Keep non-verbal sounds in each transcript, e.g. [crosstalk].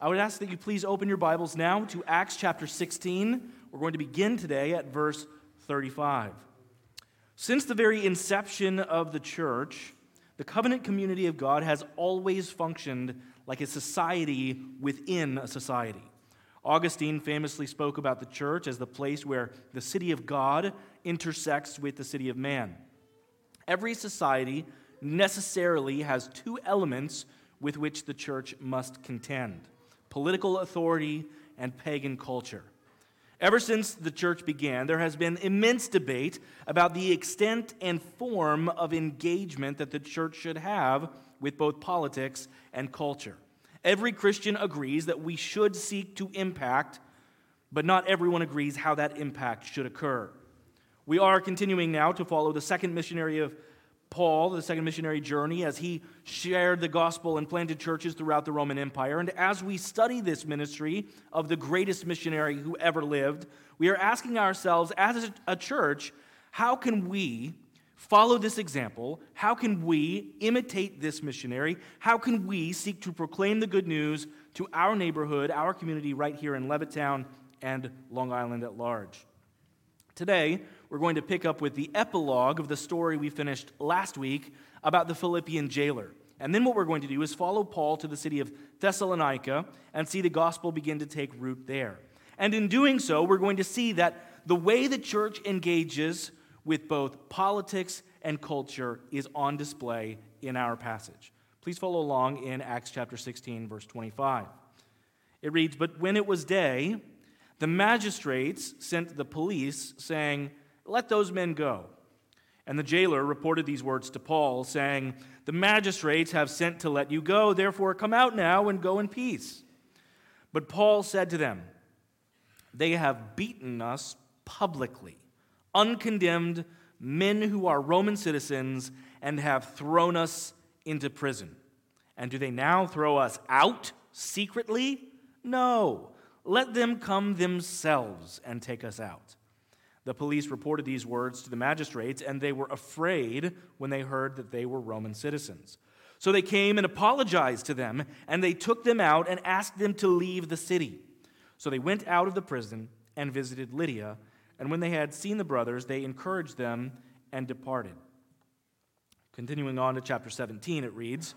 I would ask that you please open your Bibles now to Acts chapter 16. We're going to begin today at verse 35. Since the very inception of the church, the covenant community of God has always functioned like a society within a society. Augustine famously spoke about the church as the place where the city of God intersects with the city of man. Every society necessarily has two elements with which the church must contend political authority and pagan culture. Ever since the church began, there has been immense debate about the extent and form of engagement that the church should have with both politics and culture. Every Christian agrees that we should seek to impact, but not everyone agrees how that impact should occur. We are continuing now to follow the second missionary of Paul, the second missionary journey, as he shared the gospel and planted churches throughout the Roman Empire. And as we study this ministry of the greatest missionary who ever lived, we are asking ourselves as a church, how can we follow this example? How can we imitate this missionary? How can we seek to proclaim the good news to our neighborhood, our community right here in Levittown and Long Island at large? Today, we're going to pick up with the epilogue of the story we finished last week about the Philippian jailer. And then what we're going to do is follow Paul to the city of Thessalonica and see the gospel begin to take root there. And in doing so, we're going to see that the way the church engages with both politics and culture is on display in our passage. Please follow along in Acts chapter 16, verse 25. It reads But when it was day, the magistrates sent the police, saying, let those men go. And the jailer reported these words to Paul, saying, The magistrates have sent to let you go, therefore come out now and go in peace. But Paul said to them, They have beaten us publicly, uncondemned men who are Roman citizens, and have thrown us into prison. And do they now throw us out secretly? No. Let them come themselves and take us out. The police reported these words to the magistrates, and they were afraid when they heard that they were Roman citizens. So they came and apologized to them, and they took them out and asked them to leave the city. So they went out of the prison and visited Lydia, and when they had seen the brothers, they encouraged them and departed. Continuing on to chapter 17, it reads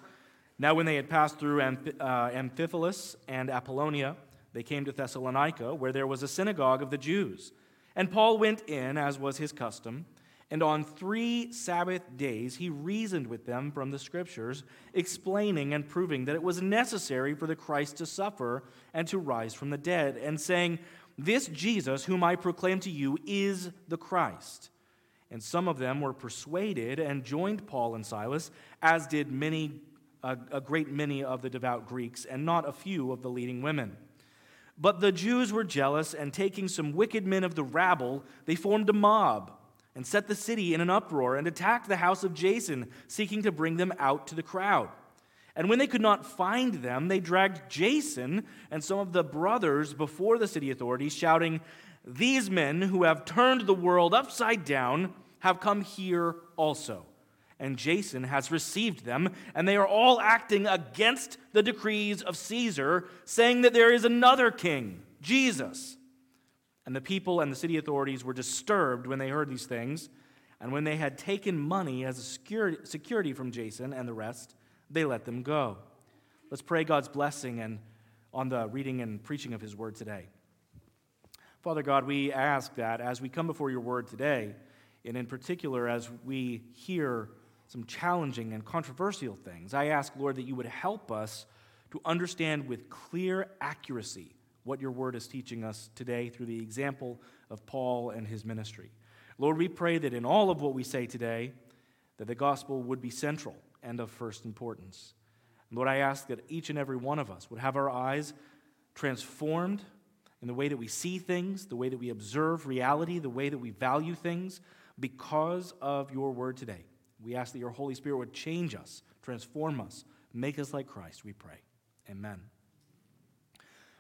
Now, when they had passed through uh, Amphipolis and Apollonia, they came to Thessalonica, where there was a synagogue of the Jews. And Paul went in, as was his custom, and on three Sabbath days he reasoned with them from the Scriptures, explaining and proving that it was necessary for the Christ to suffer and to rise from the dead, and saying, This Jesus, whom I proclaim to you, is the Christ. And some of them were persuaded and joined Paul and Silas, as did many, a, a great many of the devout Greeks, and not a few of the leading women. But the Jews were jealous, and taking some wicked men of the rabble, they formed a mob and set the city in an uproar and attacked the house of Jason, seeking to bring them out to the crowd. And when they could not find them, they dragged Jason and some of the brothers before the city authorities, shouting, These men who have turned the world upside down have come here also and Jason has received them, and they are all acting against the decrees of Caesar, saying that there is another king, Jesus. And the people and the city authorities were disturbed when they heard these things. And when they had taken money as a security from Jason and the rest, they let them go. Let's pray God's blessing and on the reading and preaching of his word today. Father God, we ask that as we come before your word today, and in particular as we hear some challenging and controversial things. I ask, Lord, that you would help us to understand with clear accuracy what your word is teaching us today through the example of Paul and his ministry. Lord, we pray that in all of what we say today, that the gospel would be central and of first importance. Lord, I ask that each and every one of us would have our eyes transformed in the way that we see things, the way that we observe reality, the way that we value things because of your word today. We ask that your Holy Spirit would change us, transform us, make us like Christ, we pray. Amen.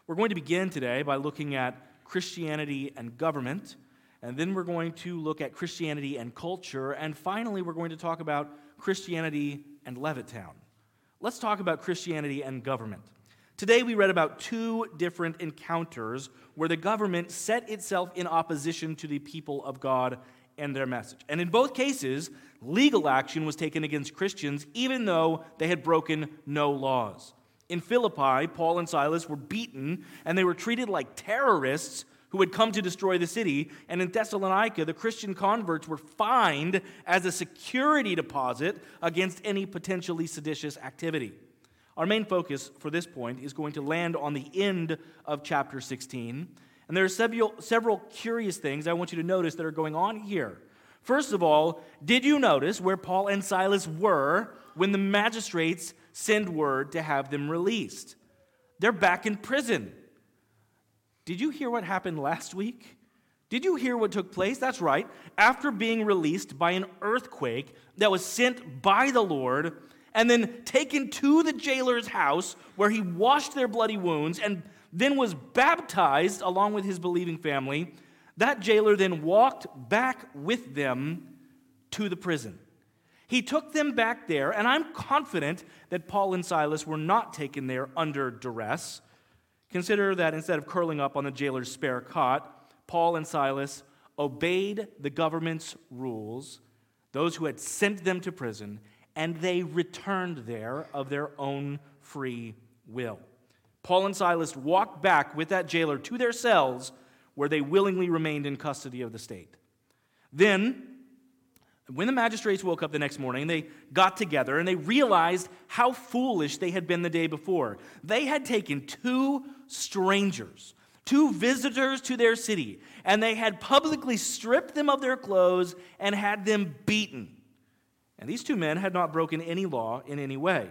We're going to begin today by looking at Christianity and government, and then we're going to look at Christianity and culture, and finally, we're going to talk about Christianity and Levittown. Let's talk about Christianity and government. Today we read about two different encounters where the government set itself in opposition to the people of God and their message. And in both cases, legal action was taken against Christians even though they had broken no laws. In Philippi, Paul and Silas were beaten and they were treated like terrorists who had come to destroy the city. And in Thessalonica, the Christian converts were fined as a security deposit against any potentially seditious activity. Our main focus for this point is going to land on the end of chapter 16. And there are several, several curious things I want you to notice that are going on here. First of all, did you notice where Paul and Silas were when the magistrates send word to have them released? They're back in prison. Did you hear what happened last week? Did you hear what took place? That's right. After being released by an earthquake that was sent by the Lord, and then taken to the jailer's house where he washed their bloody wounds and then was baptized along with his believing family. That jailer then walked back with them to the prison. He took them back there, and I'm confident that Paul and Silas were not taken there under duress. Consider that instead of curling up on the jailer's spare cot, Paul and Silas obeyed the government's rules, those who had sent them to prison, and they returned there of their own free will. Paul and Silas walked back with that jailer to their cells where they willingly remained in custody of the state. Then, when the magistrates woke up the next morning, they got together and they realized how foolish they had been the day before. They had taken two strangers, two visitors to their city, and they had publicly stripped them of their clothes and had them beaten. And these two men had not broken any law in any way.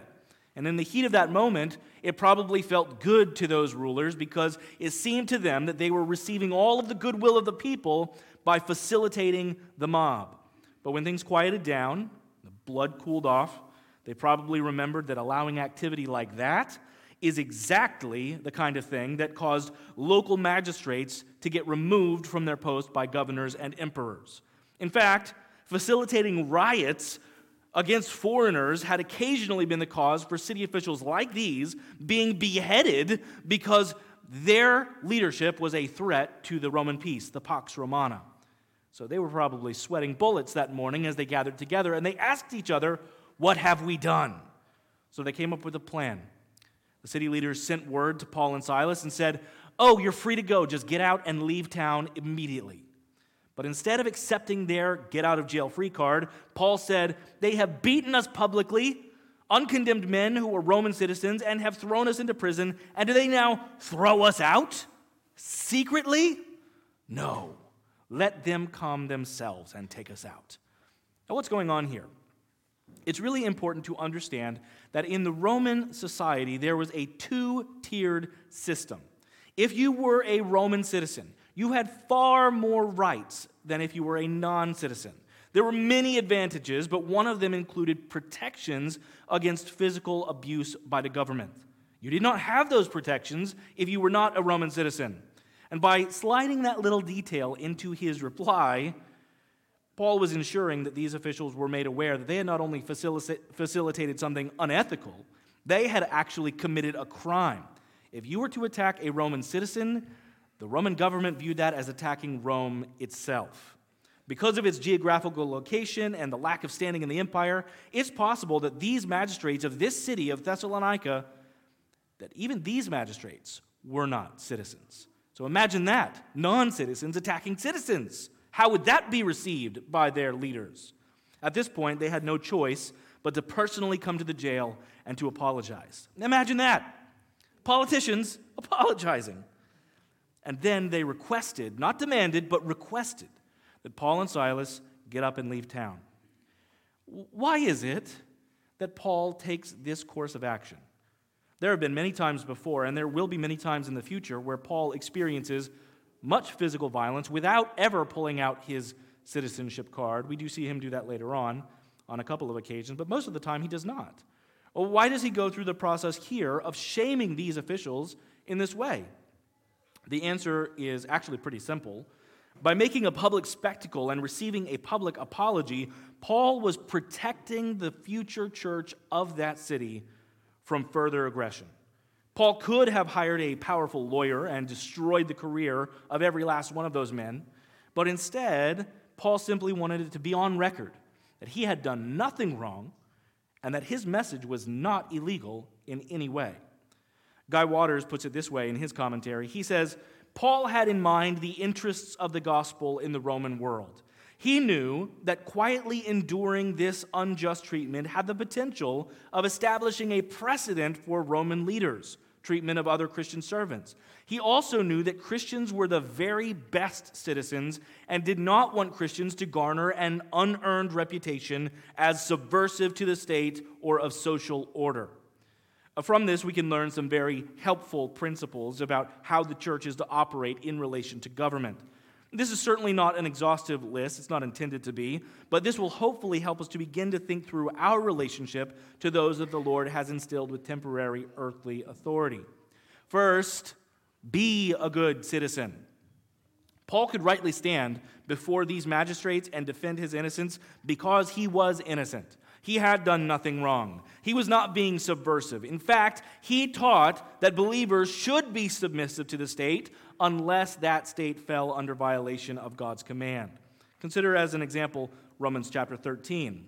And in the heat of that moment, it probably felt good to those rulers because it seemed to them that they were receiving all of the goodwill of the people by facilitating the mob. But when things quieted down, the blood cooled off, they probably remembered that allowing activity like that is exactly the kind of thing that caused local magistrates to get removed from their post by governors and emperors. In fact, facilitating riots against foreigners had occasionally been the cause for city officials like these being beheaded because their leadership was a threat to the Roman peace, the Pax Romana. So they were probably sweating bullets that morning as they gathered together and they asked each other, What have we done? So they came up with a plan. The city leaders sent word to Paul and Silas and said, Oh, you're free to go. Just get out and leave town immediately. But instead of accepting their get out of jail free card, Paul said, They have beaten us publicly, uncondemned men who were Roman citizens, and have thrown us into prison. And do they now throw us out? Secretly? No. Let them come themselves and take us out. Now, what's going on here? It's really important to understand that in the Roman society, there was a two tiered system. If you were a Roman citizen, you had far more rights than if you were a non citizen. There were many advantages, but one of them included protections against physical abuse by the government. You did not have those protections if you were not a Roman citizen. And by sliding that little detail into his reply, Paul was ensuring that these officials were made aware that they had not only facilitated something unethical, they had actually committed a crime. If you were to attack a Roman citizen, the Roman government viewed that as attacking Rome itself. Because of its geographical location and the lack of standing in the empire, it's possible that these magistrates of this city of Thessalonica, that even these magistrates were not citizens. So imagine that non citizens attacking citizens. How would that be received by their leaders? At this point, they had no choice but to personally come to the jail and to apologize. Imagine that. Politicians [laughs] apologizing. And then they requested, not demanded, but requested, that Paul and Silas get up and leave town. Why is it that Paul takes this course of action? There have been many times before, and there will be many times in the future, where Paul experiences much physical violence without ever pulling out his citizenship card. We do see him do that later on, on a couple of occasions, but most of the time he does not. Well, why does he go through the process here of shaming these officials in this way? The answer is actually pretty simple. By making a public spectacle and receiving a public apology, Paul was protecting the future church of that city from further aggression. Paul could have hired a powerful lawyer and destroyed the career of every last one of those men, but instead, Paul simply wanted it to be on record that he had done nothing wrong and that his message was not illegal in any way. Guy Waters puts it this way in his commentary. He says, Paul had in mind the interests of the gospel in the Roman world. He knew that quietly enduring this unjust treatment had the potential of establishing a precedent for Roman leaders' treatment of other Christian servants. He also knew that Christians were the very best citizens and did not want Christians to garner an unearned reputation as subversive to the state or of social order. Uh, from this, we can learn some very helpful principles about how the church is to operate in relation to government. This is certainly not an exhaustive list, it's not intended to be, but this will hopefully help us to begin to think through our relationship to those that the Lord has instilled with temporary earthly authority. First, be a good citizen. Paul could rightly stand before these magistrates and defend his innocence because he was innocent. He had done nothing wrong. He was not being subversive. In fact, he taught that believers should be submissive to the state unless that state fell under violation of God's command. Consider as an example Romans chapter 13.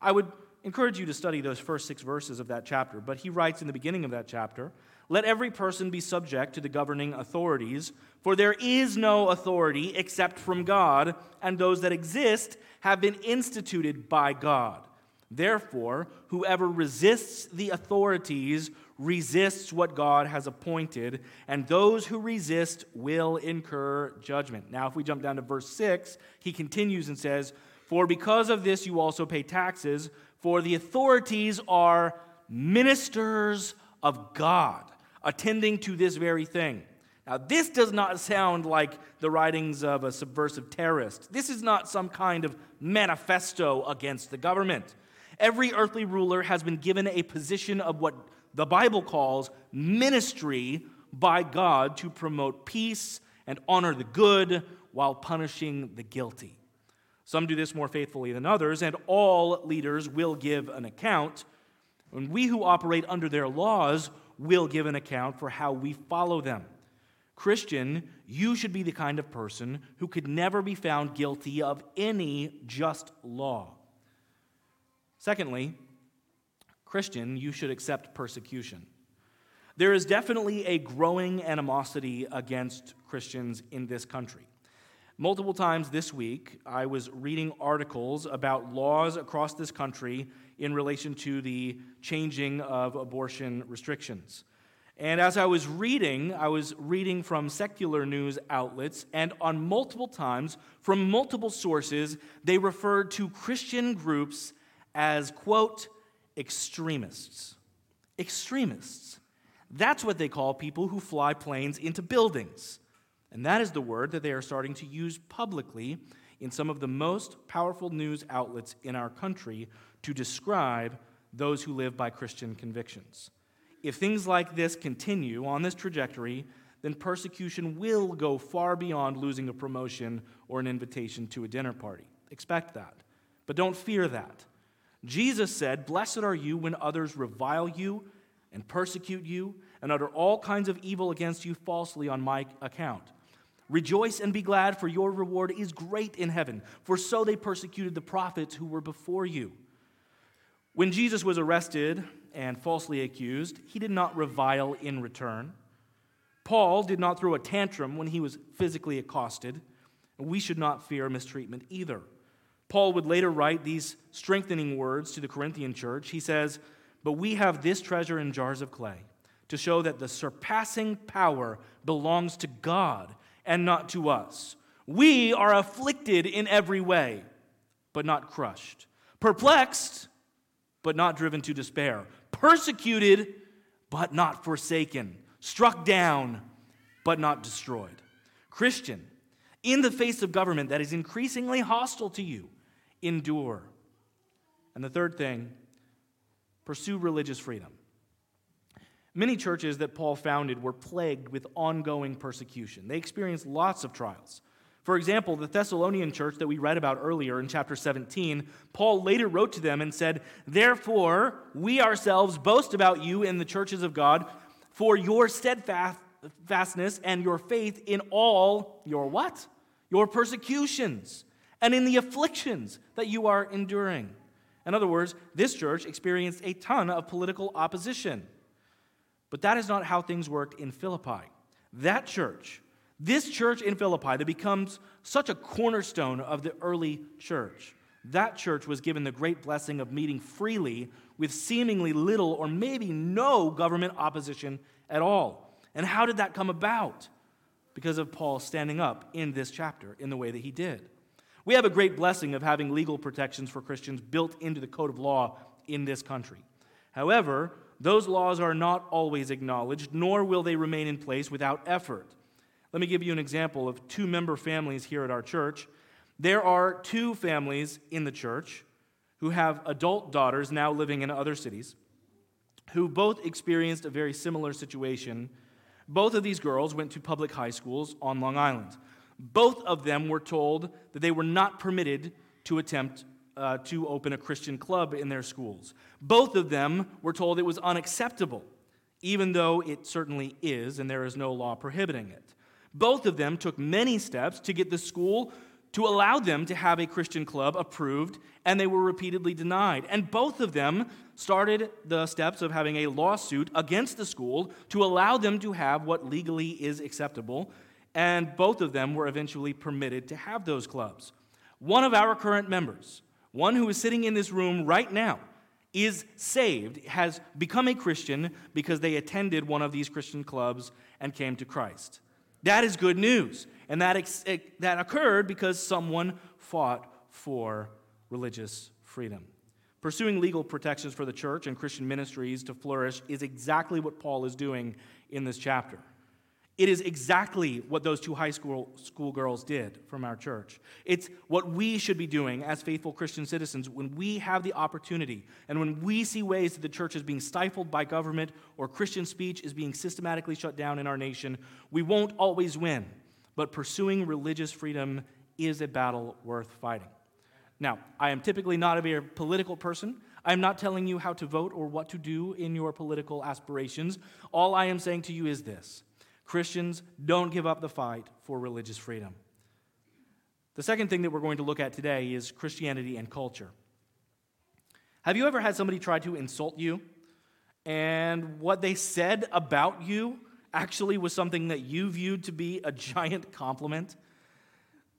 I would encourage you to study those first six verses of that chapter, but he writes in the beginning of that chapter Let every person be subject to the governing authorities, for there is no authority except from God, and those that exist have been instituted by God. Therefore, whoever resists the authorities resists what God has appointed, and those who resist will incur judgment. Now, if we jump down to verse 6, he continues and says, For because of this you also pay taxes, for the authorities are ministers of God, attending to this very thing. Now, this does not sound like the writings of a subversive terrorist. This is not some kind of manifesto against the government. Every earthly ruler has been given a position of what the Bible calls ministry by God to promote peace and honor the good while punishing the guilty. Some do this more faithfully than others, and all leaders will give an account. And we who operate under their laws will give an account for how we follow them. Christian, you should be the kind of person who could never be found guilty of any just law. Secondly, Christian, you should accept persecution. There is definitely a growing animosity against Christians in this country. Multiple times this week, I was reading articles about laws across this country in relation to the changing of abortion restrictions. And as I was reading, I was reading from secular news outlets, and on multiple times, from multiple sources, they referred to Christian groups as, quote, extremists. Extremists. That's what they call people who fly planes into buildings. And that is the word that they are starting to use publicly in some of the most powerful news outlets in our country to describe those who live by Christian convictions. If things like this continue on this trajectory, then persecution will go far beyond losing a promotion or an invitation to a dinner party. Expect that. But don't fear that. Jesus said, Blessed are you when others revile you and persecute you and utter all kinds of evil against you falsely on my account. Rejoice and be glad, for your reward is great in heaven, for so they persecuted the prophets who were before you. When Jesus was arrested and falsely accused, he did not revile in return. Paul did not throw a tantrum when he was physically accosted. And we should not fear mistreatment either. Paul would later write these strengthening words to the Corinthian church. He says, But we have this treasure in jars of clay to show that the surpassing power belongs to God and not to us. We are afflicted in every way, but not crushed, perplexed, but not driven to despair, persecuted, but not forsaken, struck down, but not destroyed. Christian, in the face of government that is increasingly hostile to you, endure. And the third thing, pursue religious freedom. Many churches that Paul founded were plagued with ongoing persecution. They experienced lots of trials. For example, the Thessalonian church that we read about earlier in chapter 17, Paul later wrote to them and said, Therefore, we ourselves boast about you in the churches of God for your steadfastness and your faith in all your what? Your persecutions and in the afflictions that you are enduring. In other words, this church experienced a ton of political opposition. But that is not how things worked in Philippi. That church, this church in Philippi that becomes such a cornerstone of the early church, that church was given the great blessing of meeting freely with seemingly little or maybe no government opposition at all. And how did that come about? Because of Paul standing up in this chapter in the way that he did. We have a great blessing of having legal protections for Christians built into the code of law in this country. However, those laws are not always acknowledged, nor will they remain in place without effort. Let me give you an example of two member families here at our church. There are two families in the church who have adult daughters now living in other cities who both experienced a very similar situation. Both of these girls went to public high schools on Long Island. Both of them were told that they were not permitted to attempt uh, to open a Christian club in their schools. Both of them were told it was unacceptable, even though it certainly is, and there is no law prohibiting it. Both of them took many steps to get the school to allow them to have a Christian club approved, and they were repeatedly denied. And both of them started the steps of having a lawsuit against the school to allow them to have what legally is acceptable, and both of them were eventually permitted to have those clubs. One of our current members, one who is sitting in this room right now, is saved, has become a Christian because they attended one of these Christian clubs and came to Christ. That is good news. And that, ex- eh, that occurred because someone fought for religious freedom. Pursuing legal protections for the church and Christian ministries to flourish is exactly what Paul is doing in this chapter. It is exactly what those two high school, school girls did from our church. It's what we should be doing as faithful Christian citizens when we have the opportunity and when we see ways that the church is being stifled by government or Christian speech is being systematically shut down in our nation. We won't always win, but pursuing religious freedom is a battle worth fighting. Now, I am typically not a very political person. I am not telling you how to vote or what to do in your political aspirations. All I am saying to you is this Christians, don't give up the fight for religious freedom. The second thing that we're going to look at today is Christianity and culture. Have you ever had somebody try to insult you and what they said about you actually was something that you viewed to be a giant compliment?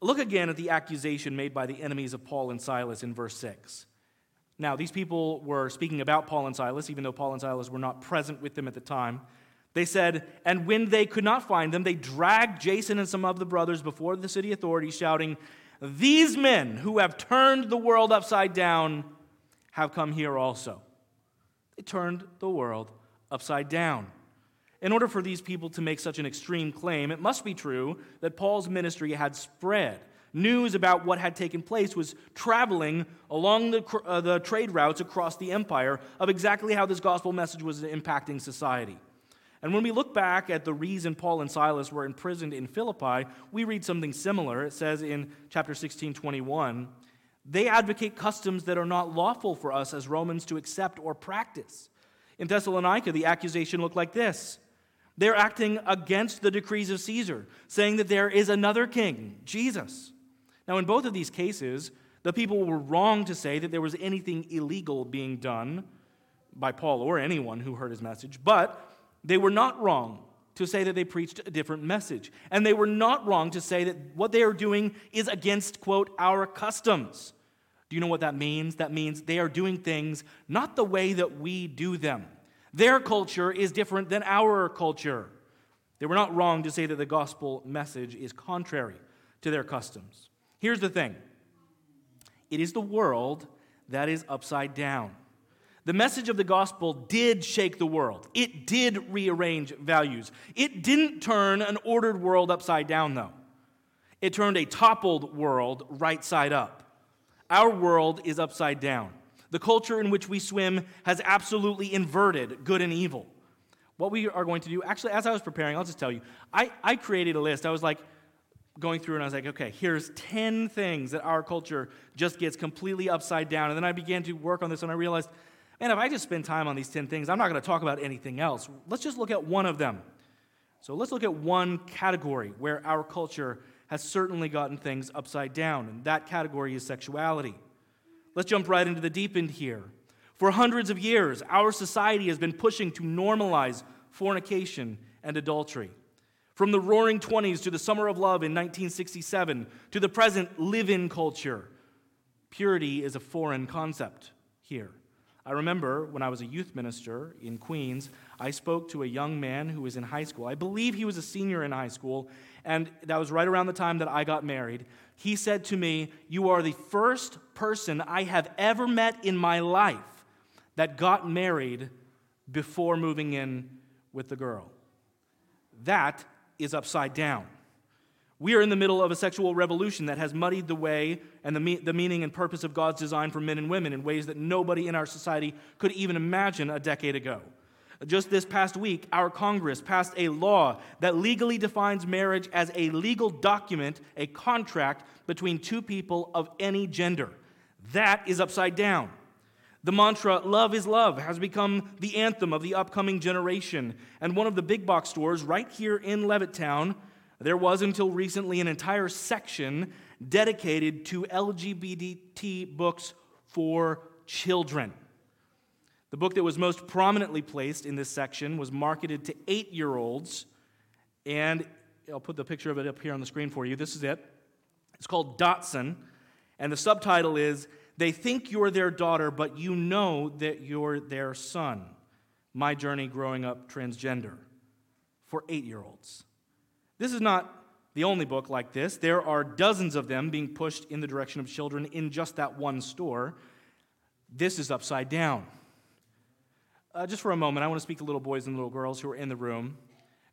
Look again at the accusation made by the enemies of Paul and Silas in verse 6. Now, these people were speaking about Paul and Silas, even though Paul and Silas were not present with them at the time. They said, and when they could not find them, they dragged Jason and some of the brothers before the city authorities, shouting, These men who have turned the world upside down have come here also. They turned the world upside down. In order for these people to make such an extreme claim, it must be true that Paul's ministry had spread. News about what had taken place was traveling along the, uh, the trade routes across the empire of exactly how this gospel message was impacting society. And when we look back at the reason Paul and Silas were imprisoned in Philippi, we read something similar. It says in chapter 16, 21, they advocate customs that are not lawful for us as Romans to accept or practice. In Thessalonica, the accusation looked like this they're acting against the decrees of Caesar, saying that there is another king, Jesus. Now, in both of these cases, the people were wrong to say that there was anything illegal being done by Paul or anyone who heard his message, but they were not wrong to say that they preached a different message. And they were not wrong to say that what they are doing is against, quote, our customs. Do you know what that means? That means they are doing things not the way that we do them. Their culture is different than our culture. They were not wrong to say that the gospel message is contrary to their customs. Here's the thing it is the world that is upside down. The message of the gospel did shake the world. It did rearrange values. It didn't turn an ordered world upside down, though. It turned a toppled world right side up. Our world is upside down. The culture in which we swim has absolutely inverted good and evil. What we are going to do, actually, as I was preparing, I'll just tell you, I, I created a list. I was like, going through and I was like, okay, here's 10 things that our culture just gets completely upside down. And then I began to work on this and I realized man, if I just spend time on these 10 things, I'm not going to talk about anything else. Let's just look at one of them. So let's look at one category where our culture has certainly gotten things upside down, and that category is sexuality. Let's jump right into the deep end here. For hundreds of years, our society has been pushing to normalize fornication and adultery. From the roaring 20s to the summer of love in 1967 to the present live in culture, purity is a foreign concept here. I remember when I was a youth minister in Queens, I spoke to a young man who was in high school. I believe he was a senior in high school, and that was right around the time that I got married. He said to me, You are the first person I have ever met in my life that got married before moving in with the girl. That is upside down. We are in the middle of a sexual revolution that has muddied the way and the, me- the meaning and purpose of God's design for men and women in ways that nobody in our society could even imagine a decade ago. Just this past week, our Congress passed a law that legally defines marriage as a legal document, a contract between two people of any gender. That is upside down. The mantra, love is love, has become the anthem of the upcoming generation. And one of the big box stores right here in Levittown, there was until recently an entire section dedicated to LGBT books for children. The book that was most prominently placed in this section was marketed to eight year olds, and I'll put the picture of it up here on the screen for you. This is it. It's called Dotson, and the subtitle is they think you're their daughter, but you know that you're their son. My journey growing up transgender for eight year olds. This is not the only book like this. There are dozens of them being pushed in the direction of children in just that one store. This is upside down. Uh, just for a moment, I want to speak to little boys and little girls who are in the room.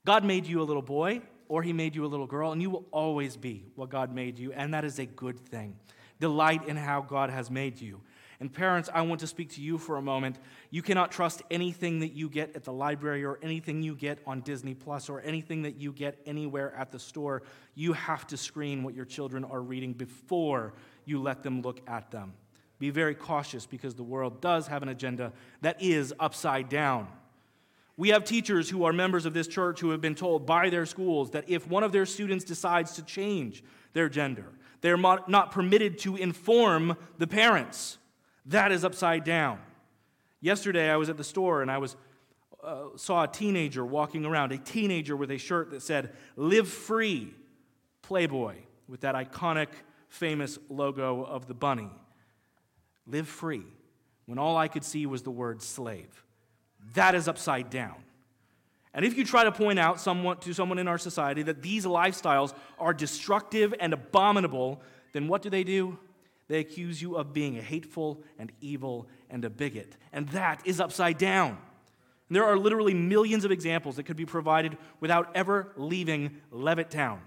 God made you a little boy, or He made you a little girl, and you will always be what God made you, and that is a good thing. Delight in how God has made you. And parents, I want to speak to you for a moment. You cannot trust anything that you get at the library or anything you get on Disney Plus or anything that you get anywhere at the store. You have to screen what your children are reading before you let them look at them. Be very cautious because the world does have an agenda that is upside down. We have teachers who are members of this church who have been told by their schools that if one of their students decides to change their gender, they're not permitted to inform the parents. That is upside down. Yesterday, I was at the store and I was, uh, saw a teenager walking around, a teenager with a shirt that said, Live Free, Playboy, with that iconic, famous logo of the bunny. Live free, when all I could see was the word slave. That is upside down. And if you try to point out someone, to someone in our society that these lifestyles are destructive and abominable, then what do they do? They accuse you of being hateful and evil and a bigot. And that is upside down. And there are literally millions of examples that could be provided without ever leaving Levittown.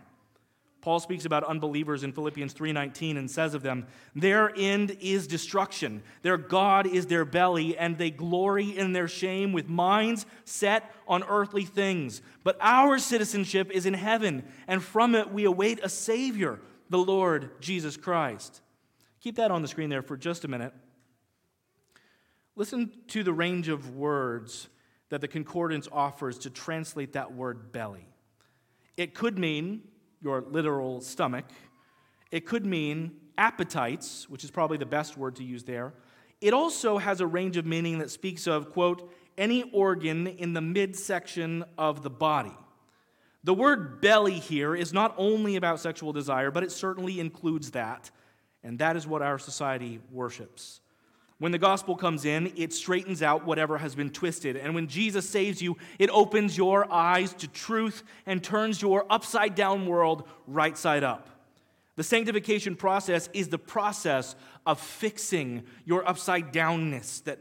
Paul speaks about unbelievers in Philippians 3:19 and says of them, "Their end is destruction. Their god is their belly, and they glory in their shame with minds set on earthly things. But our citizenship is in heaven, and from it we await a savior, the Lord Jesus Christ." Keep that on the screen there for just a minute. Listen to the range of words that the concordance offers to translate that word belly. It could mean your literal stomach. It could mean appetites, which is probably the best word to use there. It also has a range of meaning that speaks of, quote, any organ in the midsection of the body. The word belly here is not only about sexual desire, but it certainly includes that. And that is what our society worships. When the gospel comes in, it straightens out whatever has been twisted. And when Jesus saves you, it opens your eyes to truth and turns your upside down world right side up. The sanctification process is the process of fixing your upside downness, that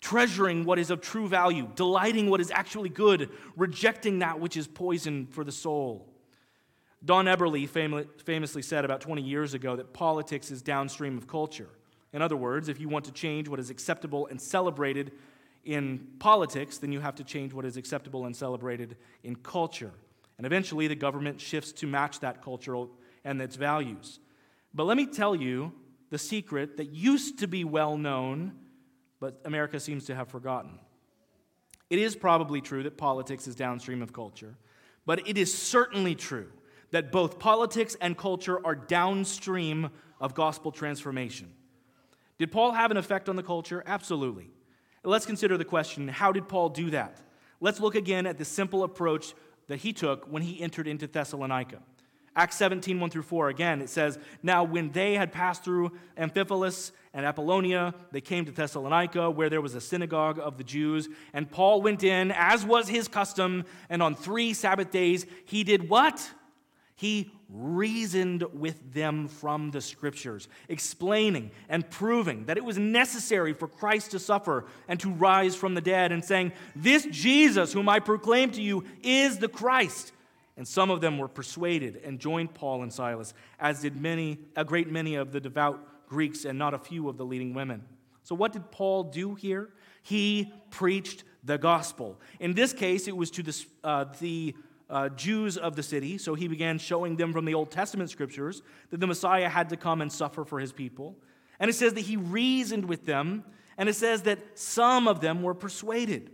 treasuring what is of true value, delighting what is actually good, rejecting that which is poison for the soul. Don Eberly famously said about 20 years ago that politics is downstream of culture. In other words, if you want to change what is acceptable and celebrated in politics, then you have to change what is acceptable and celebrated in culture. And eventually, the government shifts to match that culture and its values. But let me tell you the secret that used to be well known, but America seems to have forgotten. It is probably true that politics is downstream of culture, but it is certainly true that both politics and culture are downstream of gospel transformation. Did Paul have an effect on the culture? Absolutely. Let's consider the question how did Paul do that? Let's look again at the simple approach that he took when he entered into Thessalonica. Acts 17, 1 through 4, again, it says, Now when they had passed through Amphipolis and Apollonia, they came to Thessalonica, where there was a synagogue of the Jews. And Paul went in, as was his custom, and on three Sabbath days he did what? He reasoned with them from the scriptures, explaining and proving that it was necessary for Christ to suffer and to rise from the dead, and saying, This Jesus, whom I proclaim to you, is the Christ. And some of them were persuaded and joined Paul and Silas, as did many, a great many of the devout Greeks and not a few of the leading women. So, what did Paul do here? He preached the gospel. In this case, it was to the, uh, the uh, Jews of the city, so he began showing them from the Old Testament scriptures that the Messiah had to come and suffer for his people. And it says that he reasoned with them, and it says that some of them were persuaded.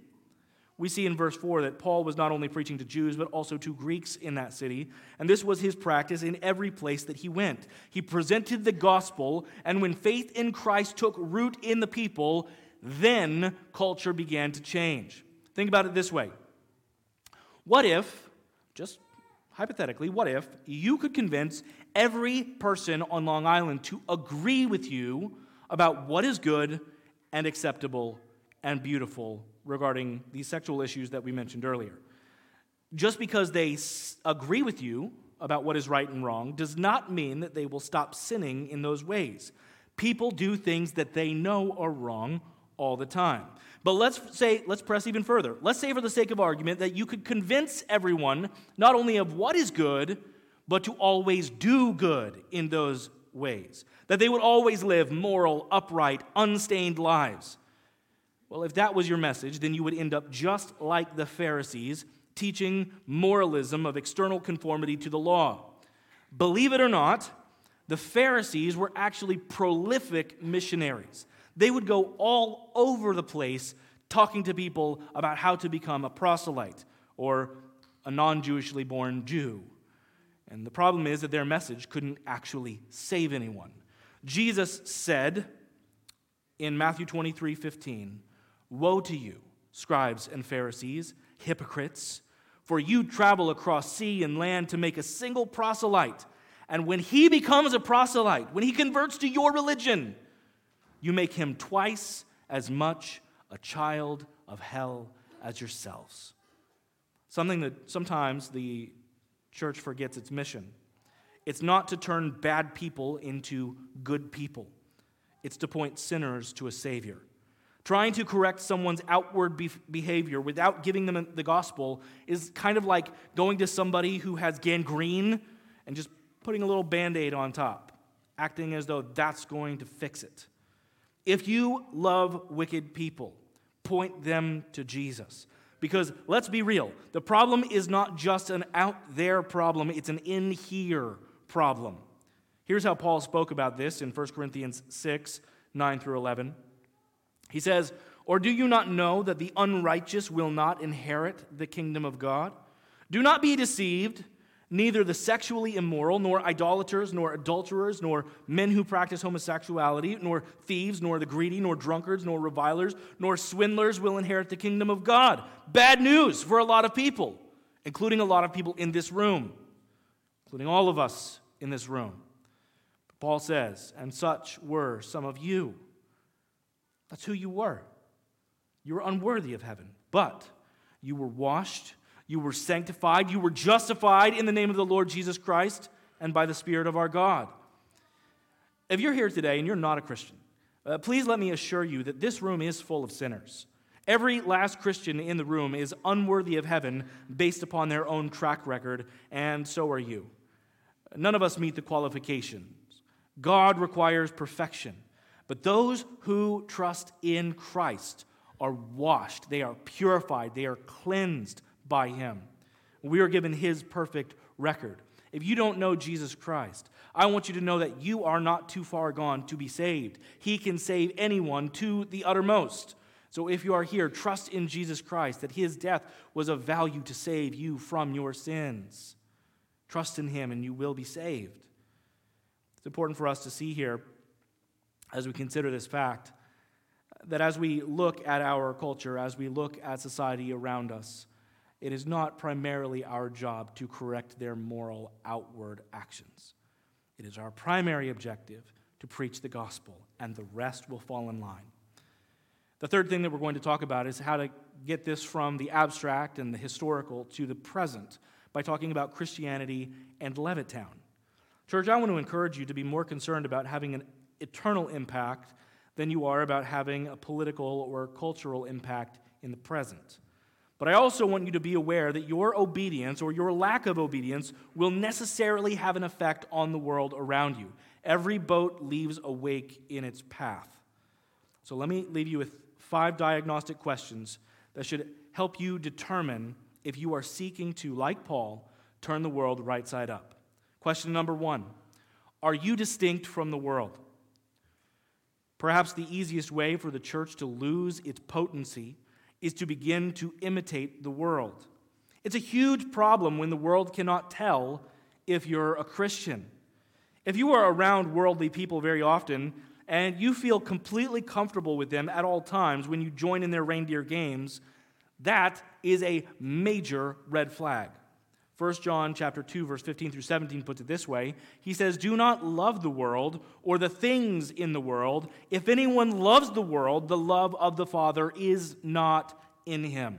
We see in verse 4 that Paul was not only preaching to Jews, but also to Greeks in that city. And this was his practice in every place that he went. He presented the gospel, and when faith in Christ took root in the people, then culture began to change. Think about it this way What if just hypothetically, what if you could convince every person on Long Island to agree with you about what is good and acceptable and beautiful regarding these sexual issues that we mentioned earlier? Just because they agree with you about what is right and wrong does not mean that they will stop sinning in those ways. People do things that they know are wrong all the time. But let's say, let's press even further. Let's say, for the sake of argument, that you could convince everyone not only of what is good, but to always do good in those ways. That they would always live moral, upright, unstained lives. Well, if that was your message, then you would end up just like the Pharisees, teaching moralism of external conformity to the law. Believe it or not, the Pharisees were actually prolific missionaries. They would go all over the place talking to people about how to become a proselyte or a non Jewishly born Jew. And the problem is that their message couldn't actually save anyone. Jesus said in Matthew 23 15, Woe to you, scribes and Pharisees, hypocrites, for you travel across sea and land to make a single proselyte. And when he becomes a proselyte, when he converts to your religion, you make him twice as much a child of hell as yourselves. Something that sometimes the church forgets its mission. It's not to turn bad people into good people, it's to point sinners to a Savior. Trying to correct someone's outward be- behavior without giving them the gospel is kind of like going to somebody who has gangrene and just putting a little band aid on top, acting as though that's going to fix it. If you love wicked people, point them to Jesus. Because let's be real, the problem is not just an out there problem, it's an in here problem. Here's how Paul spoke about this in 1 Corinthians 6 9 through 11. He says, Or do you not know that the unrighteous will not inherit the kingdom of God? Do not be deceived. Neither the sexually immoral, nor idolaters, nor adulterers, nor men who practice homosexuality, nor thieves, nor the greedy, nor drunkards, nor revilers, nor swindlers will inherit the kingdom of God. Bad news for a lot of people, including a lot of people in this room, including all of us in this room. Paul says, and such were some of you. That's who you were. You were unworthy of heaven, but you were washed you were sanctified. You were justified in the name of the Lord Jesus Christ and by the Spirit of our God. If you're here today and you're not a Christian, uh, please let me assure you that this room is full of sinners. Every last Christian in the room is unworthy of heaven based upon their own track record, and so are you. None of us meet the qualifications. God requires perfection. But those who trust in Christ are washed, they are purified, they are cleansed by him. We are given his perfect record. if you don't know Jesus Christ, I want you to know that you are not too far gone to be saved. He can save anyone to the uttermost. So if you are here, trust in Jesus Christ, that his death was of value to save you from your sins. Trust in him, and you will be saved. It's important for us to see here, as we consider this fact, that as we look at our culture, as we look at society around us, it is not primarily our job to correct their moral outward actions. It is our primary objective to preach the gospel, and the rest will fall in line. The third thing that we're going to talk about is how to get this from the abstract and the historical to the present by talking about Christianity and Levittown. Church, I want to encourage you to be more concerned about having an eternal impact than you are about having a political or cultural impact in the present. But I also want you to be aware that your obedience or your lack of obedience will necessarily have an effect on the world around you. Every boat leaves a wake in its path. So let me leave you with five diagnostic questions that should help you determine if you are seeking to, like Paul, turn the world right side up. Question number one Are you distinct from the world? Perhaps the easiest way for the church to lose its potency is to begin to imitate the world. It's a huge problem when the world cannot tell if you're a Christian. If you are around worldly people very often and you feel completely comfortable with them at all times when you join in their reindeer games, that is a major red flag. 1 John chapter 2 verse 15 through 17 puts it this way. He says, "Do not love the world or the things in the world. If anyone loves the world, the love of the Father is not in him.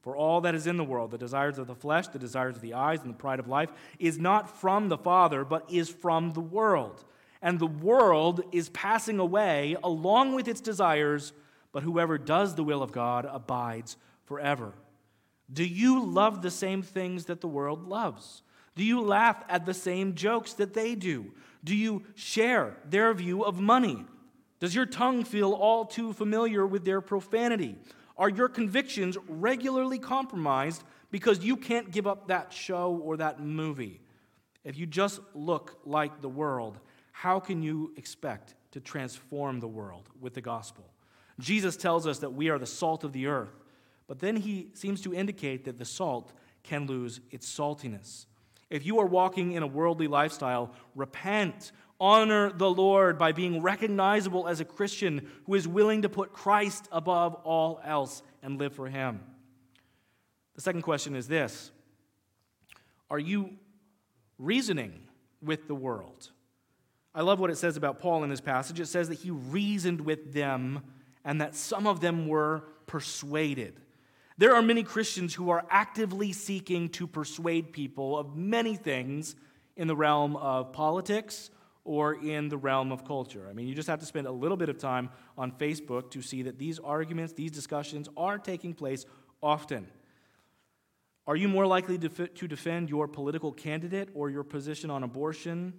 For all that is in the world, the desires of the flesh, the desires of the eyes, and the pride of life, is not from the Father, but is from the world. And the world is passing away along with its desires, but whoever does the will of God abides forever." Do you love the same things that the world loves? Do you laugh at the same jokes that they do? Do you share their view of money? Does your tongue feel all too familiar with their profanity? Are your convictions regularly compromised because you can't give up that show or that movie? If you just look like the world, how can you expect to transform the world with the gospel? Jesus tells us that we are the salt of the earth. But then he seems to indicate that the salt can lose its saltiness. If you are walking in a worldly lifestyle, repent. Honor the Lord by being recognizable as a Christian who is willing to put Christ above all else and live for Him. The second question is this Are you reasoning with the world? I love what it says about Paul in this passage. It says that he reasoned with them and that some of them were persuaded. There are many Christians who are actively seeking to persuade people of many things in the realm of politics or in the realm of culture. I mean, you just have to spend a little bit of time on Facebook to see that these arguments, these discussions are taking place often. Are you more likely to, defend your political candidate or your position on abortion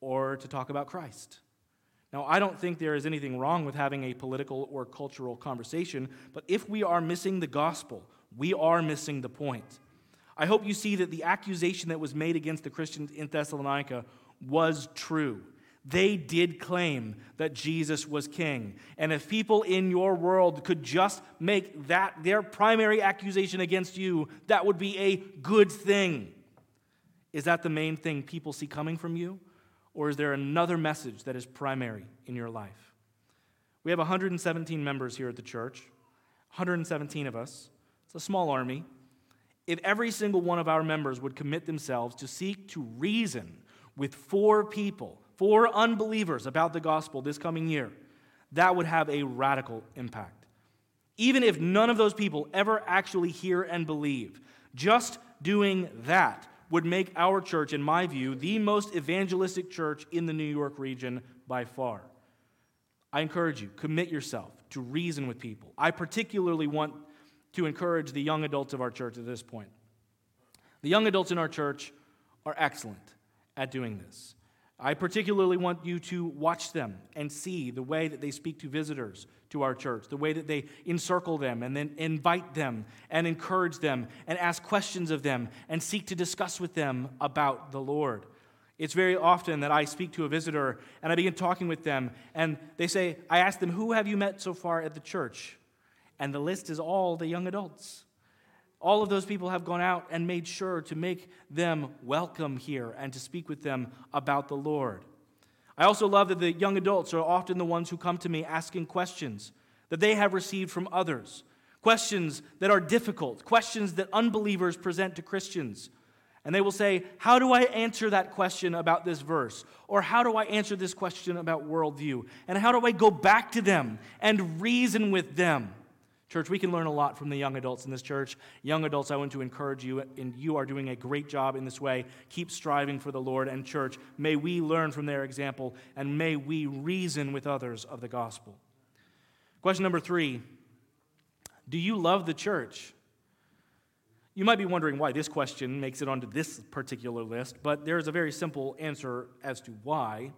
or to talk about Christ? Now, I don't think there is anything wrong with having a political or cultural conversation, but if we are missing the gospel, we are missing the point. I hope you see that the accusation that was made against the Christians in Thessalonica was true. They did claim that Jesus was king. And if people in your world could just make that their primary accusation against you, that would be a good thing. Is that the main thing people see coming from you? Or is there another message that is primary in your life? We have 117 members here at the church, 117 of us. It's a small army. If every single one of our members would commit themselves to seek to reason with four people, four unbelievers about the gospel this coming year, that would have a radical impact. Even if none of those people ever actually hear and believe, just doing that would make our church, in my view, the most evangelistic church in the New York region by far. I encourage you, commit yourself to reason with people. I particularly want to encourage the young adults of our church at this point. The young adults in our church are excellent at doing this. I particularly want you to watch them and see the way that they speak to visitors to our church, the way that they encircle them and then invite them and encourage them and ask questions of them and seek to discuss with them about the Lord. It's very often that I speak to a visitor and I begin talking with them, and they say, I ask them, Who have you met so far at the church? And the list is all the young adults. All of those people have gone out and made sure to make them welcome here and to speak with them about the Lord. I also love that the young adults are often the ones who come to me asking questions that they have received from others, questions that are difficult, questions that unbelievers present to Christians. And they will say, How do I answer that question about this verse? Or how do I answer this question about worldview? And how do I go back to them and reason with them? Church, we can learn a lot from the young adults in this church. Young adults, I want to encourage you, and you are doing a great job in this way. Keep striving for the Lord and church. May we learn from their example, and may we reason with others of the gospel. Question number three Do you love the church? You might be wondering why this question makes it onto this particular list, but there is a very simple answer as to why.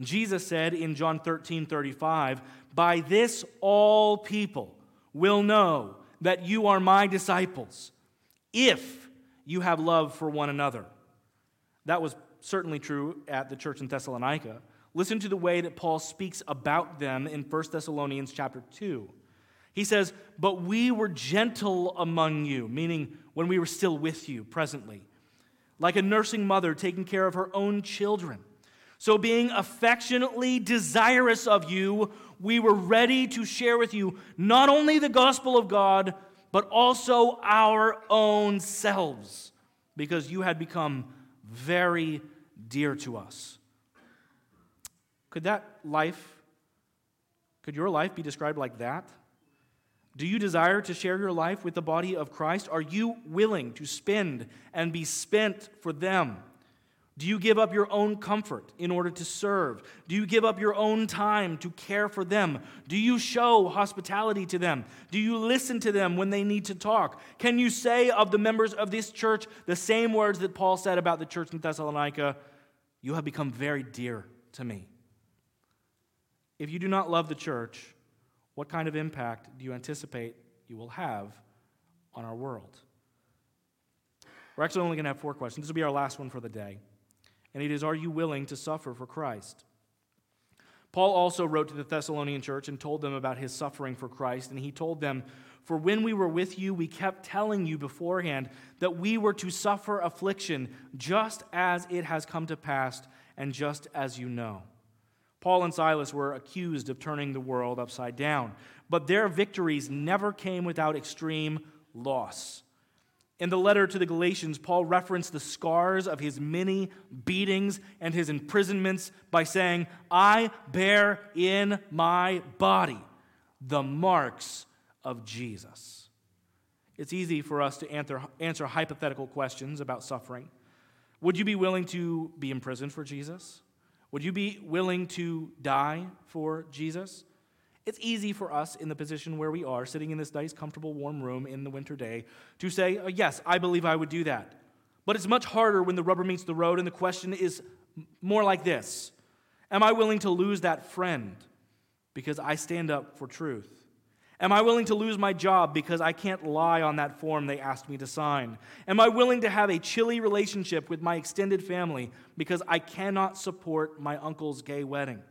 Jesus said in John 13 35, By this all people will know that you are my disciples if you have love for one another. That was certainly true at the church in Thessalonica. Listen to the way that Paul speaks about them in 1 Thessalonians chapter 2. He says, But we were gentle among you, meaning when we were still with you presently, like a nursing mother taking care of her own children. So, being affectionately desirous of you, we were ready to share with you not only the gospel of God, but also our own selves, because you had become very dear to us. Could that life, could your life be described like that? Do you desire to share your life with the body of Christ? Are you willing to spend and be spent for them? Do you give up your own comfort in order to serve? Do you give up your own time to care for them? Do you show hospitality to them? Do you listen to them when they need to talk? Can you say of the members of this church the same words that Paul said about the church in Thessalonica? You have become very dear to me. If you do not love the church, what kind of impact do you anticipate you will have on our world? We're actually only going to have four questions. This will be our last one for the day and it is, Are you willing to suffer for Christ? Paul also wrote to the Thessalonian church and told them about his suffering for Christ, and he told them, For when we were with you, we kept telling you beforehand that we were to suffer affliction, just as it has come to pass, and just as you know. Paul and Silas were accused of turning the world upside down, but their victories never came without extreme loss. In the letter to the Galatians, Paul referenced the scars of his many beatings and his imprisonments by saying, I bear in my body the marks of Jesus. It's easy for us to answer, answer hypothetical questions about suffering. Would you be willing to be imprisoned for Jesus? Would you be willing to die for Jesus? It's easy for us in the position where we are, sitting in this nice, comfortable, warm room in the winter day, to say, oh, Yes, I believe I would do that. But it's much harder when the rubber meets the road, and the question is more like this Am I willing to lose that friend because I stand up for truth? Am I willing to lose my job because I can't lie on that form they asked me to sign? Am I willing to have a chilly relationship with my extended family because I cannot support my uncle's gay wedding?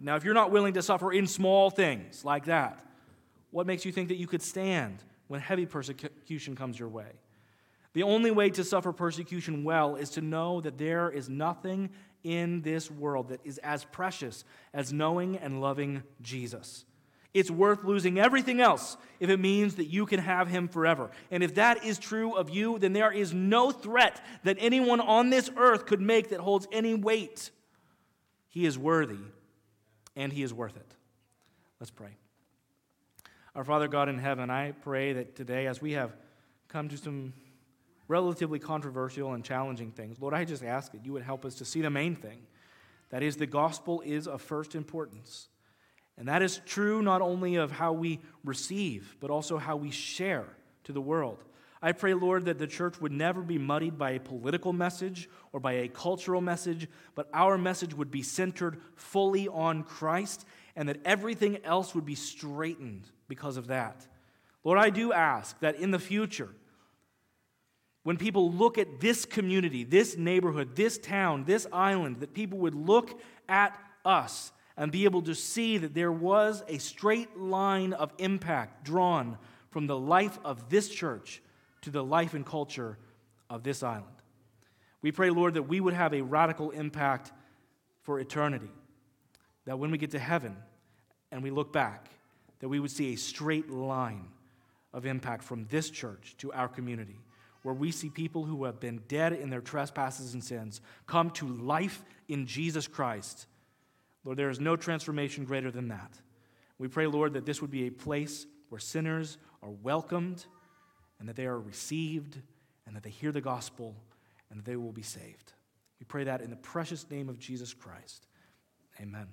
Now, if you're not willing to suffer in small things like that, what makes you think that you could stand when heavy persecution comes your way? The only way to suffer persecution well is to know that there is nothing in this world that is as precious as knowing and loving Jesus. It's worth losing everything else if it means that you can have him forever. And if that is true of you, then there is no threat that anyone on this earth could make that holds any weight. He is worthy and He is worth it. Let's pray. Our Father God in heaven, I pray that today, as we have come to some relatively controversial and challenging things, Lord, I just ask that you would help us to see the main thing. That is, the gospel is of first importance. And that is true not only of how we receive, but also how we share to the world. I pray, Lord, that the church would never be muddied by a political message or by a cultural message, but our message would be centered fully on Christ and that everything else would be straightened because of that. Lord, I do ask that in the future, when people look at this community, this neighborhood, this town, this island, that people would look at us and be able to see that there was a straight line of impact drawn from the life of this church to the life and culture of this island. We pray, Lord, that we would have a radical impact for eternity. That when we get to heaven and we look back, that we would see a straight line of impact from this church to our community, where we see people who have been dead in their trespasses and sins come to life in Jesus Christ. Lord, there is no transformation greater than that. We pray, Lord, that this would be a place where sinners are welcomed and that they are received and that they hear the gospel and that they will be saved. We pray that in the precious name of Jesus Christ. Amen.